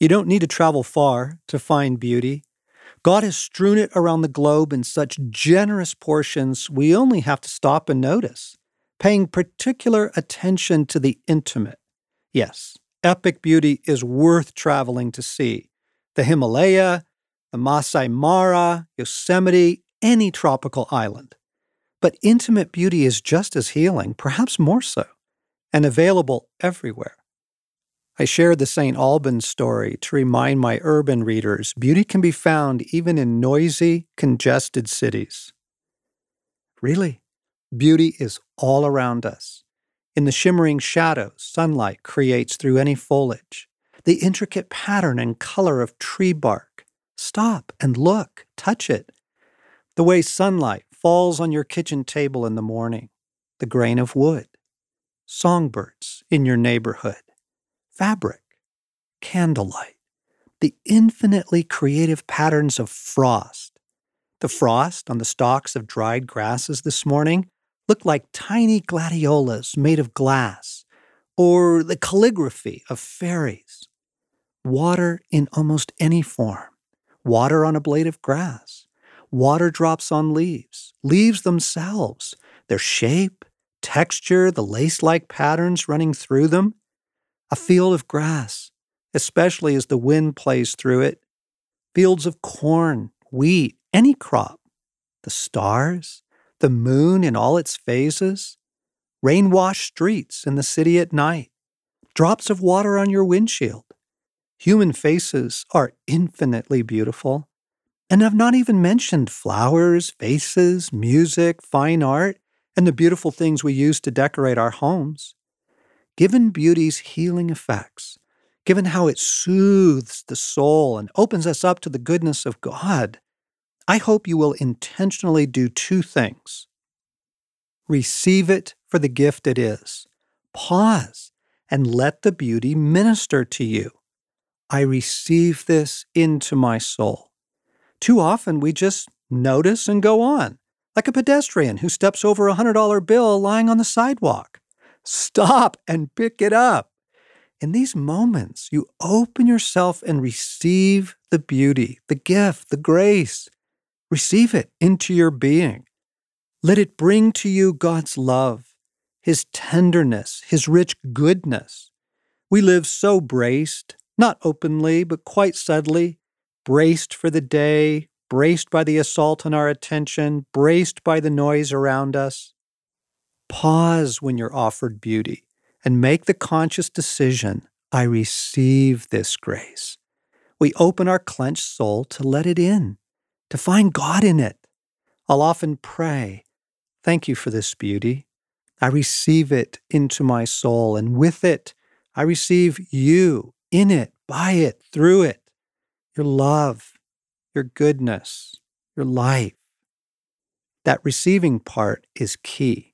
You don't need to travel far to find beauty. God has strewn it around the globe in such generous portions, we only have to stop and notice, paying particular attention to the intimate. Yes, epic beauty is worth traveling to see. The Himalaya, the Maasai Mara, Yosemite, any tropical island. But intimate beauty is just as healing, perhaps more so, and available everywhere. I shared the St. Albans story to remind my urban readers beauty can be found even in noisy, congested cities. Really, beauty is all around us. In the shimmering shadows sunlight creates through any foliage, the intricate pattern and color of tree bark. Stop and look, touch it. The way sunlight falls on your kitchen table in the morning, the grain of wood, songbirds in your neighborhood fabric, candlelight, the infinitely creative patterns of frost. The frost on the stalks of dried grasses this morning looked like tiny gladiolas made of glass, or the calligraphy of fairies. Water in almost any form, water on a blade of grass, water drops on leaves, leaves themselves, their shape, texture, the lace like patterns running through them, a field of grass, especially as the wind plays through it, fields of corn, wheat, any crop, the stars, the moon in all its phases, rain washed streets in the city at night, drops of water on your windshield. Human faces are infinitely beautiful. And I've not even mentioned flowers, faces, music, fine art, and the beautiful things we use to decorate our homes given beauty's healing effects, given how it soothes the soul and opens us up to the goodness of God, I hope you will intentionally do two things. Receive it for the gift it is. Pause and let the beauty minister to you. I receive this into my soul. Too often we just notice and go on, like a pedestrian who steps over a $100 bill lying on the sidewalk. Stop and pick it up. In these moments, you open yourself and receive the beauty, the gift, the grace. Receive it into your being. Let it bring to you God's love, His tenderness, His rich goodness. We live so braced, not openly, but quite subtly, braced for the day, braced by the assault on our attention, braced by the noise around us. Pause when you're offered beauty and make the conscious decision I receive this grace. We open our clenched soul to let it in, to find God in it. I'll often pray, Thank you for this beauty. I receive it into my soul, and with it, I receive you in it, by it, through it, your love, your goodness, your life. That receiving part is key.